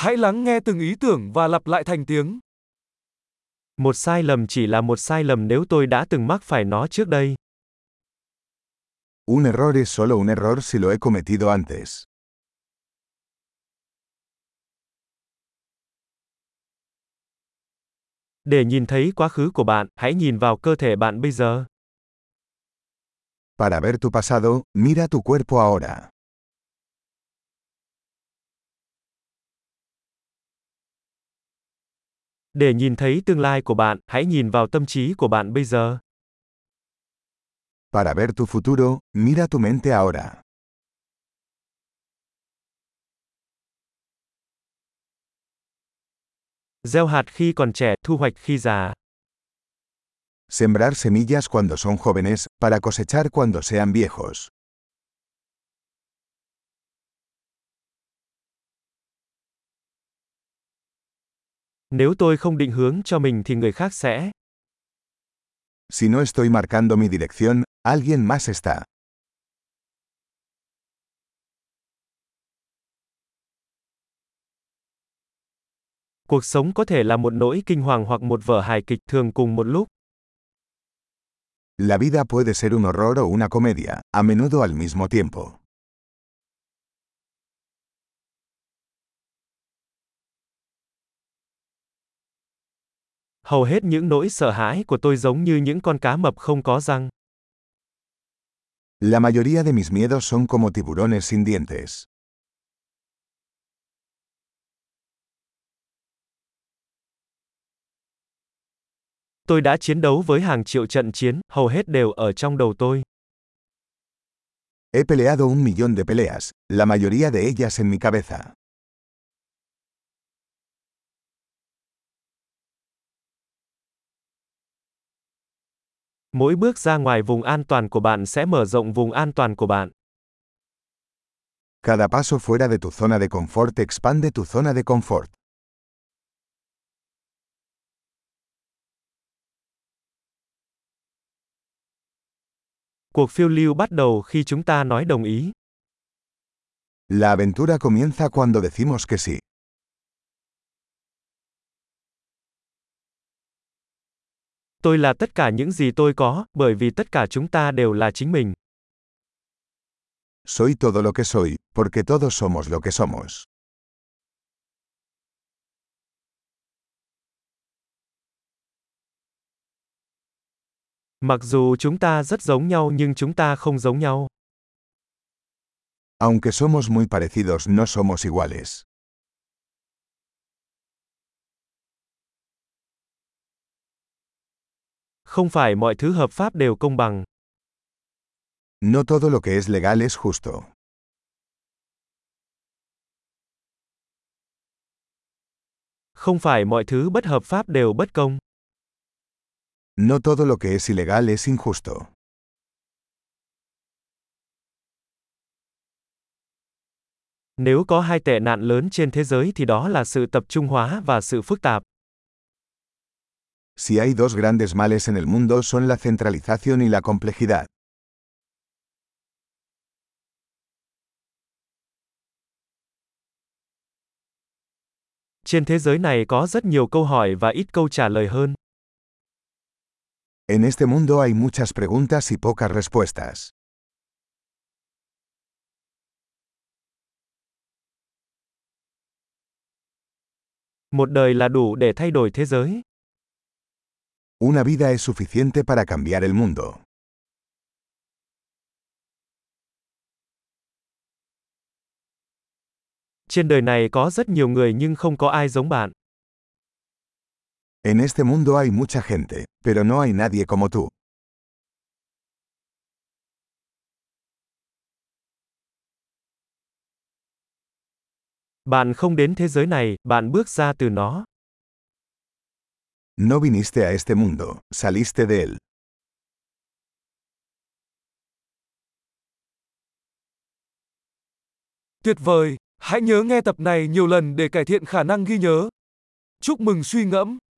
Hãy lắng nghe từng ý tưởng và lặp lại thành tiếng. Một sai lầm chỉ là một sai lầm nếu tôi đã từng mắc phải nó trước đây. Un error es solo un error si lo he cometido antes. Để nhìn thấy quá khứ của bạn, hãy nhìn vào cơ thể bạn bây giờ. Para ver tu pasado, mira tu cuerpo ahora. Để nhìn thấy tương lai của bạn, hãy nhìn vào tâm trí của bạn bây giờ. Para ver tu futuro, mira tu mente ahora. Gieo hạt khi còn trẻ, thu hoạch khi già. Sembrar semillas cuando son jóvenes, para cosechar cuando sean viejos. Nếu tôi không định hướng cho mình thì người khác sẽ. Si no estoy marcando mi dirección, alguien más está. Cuộc sống có thể là một nỗi kinh hoàng hoặc một vở hài kịch thường cùng một lúc. La vida puede ser un horror o una comedia, a menudo al mismo tiempo. Hầu hết những nỗi sợ hãi của tôi giống như những con cá mập không có răng. La mayoría de mis miedos son como tiburones sin dientes. Tôi đã chiến đấu với hàng triệu trận chiến, hầu hết đều ở trong đầu tôi. He peleado un millón de peleas, la mayoría de ellas en mi cabeza. Mỗi bước ra ngoài vùng an toàn của bạn sẽ mở rộng vùng an toàn của bạn. Cada paso fuera de tu zona de confort expande tu zona de confort. Cuộc phiêu lưu bắt đầu khi chúng ta nói đồng ý. La aventura comienza cuando decimos que sí. Tôi là tất cả những gì tôi có, bởi vì tất cả chúng ta đều là chính mình. Soy todo lo que soy, porque todos somos lo que somos. Mặc dù chúng ta rất giống nhau nhưng chúng ta không giống nhau. Aunque somos muy parecidos, no somos iguales. Không phải mọi thứ hợp pháp đều công bằng. No todo lo que es legal es justo. Không phải mọi thứ bất hợp pháp đều bất công. No todo lo que es ilegal es injusto. Nếu có hai tệ nạn lớn trên thế giới thì đó là sự tập trung hóa và sự phức tạp. Si hay dos grandes males en el mundo son la centralización y la complejidad. Trên thế giới này có rất nhiều câu hỏi và ít câu trả lời hơn. En este mundo hay muchas preguntas y pocas respuestas. Một đời là đủ để thay đổi thế giới. Una vida es suficiente para cambiar el mundo. Trên đời này có rất nhiều người nhưng không có ai giống bạn. En este mundo hay mucha gente, pero no hay nadie como tú. Bạn không đến thế giới này, bạn bước ra từ nó. No viniste a este mundo, saliste de él. Tuyệt vời, hãy nhớ nghe tập này nhiều lần để cải thiện khả năng ghi nhớ. Chúc mừng suy ngẫm.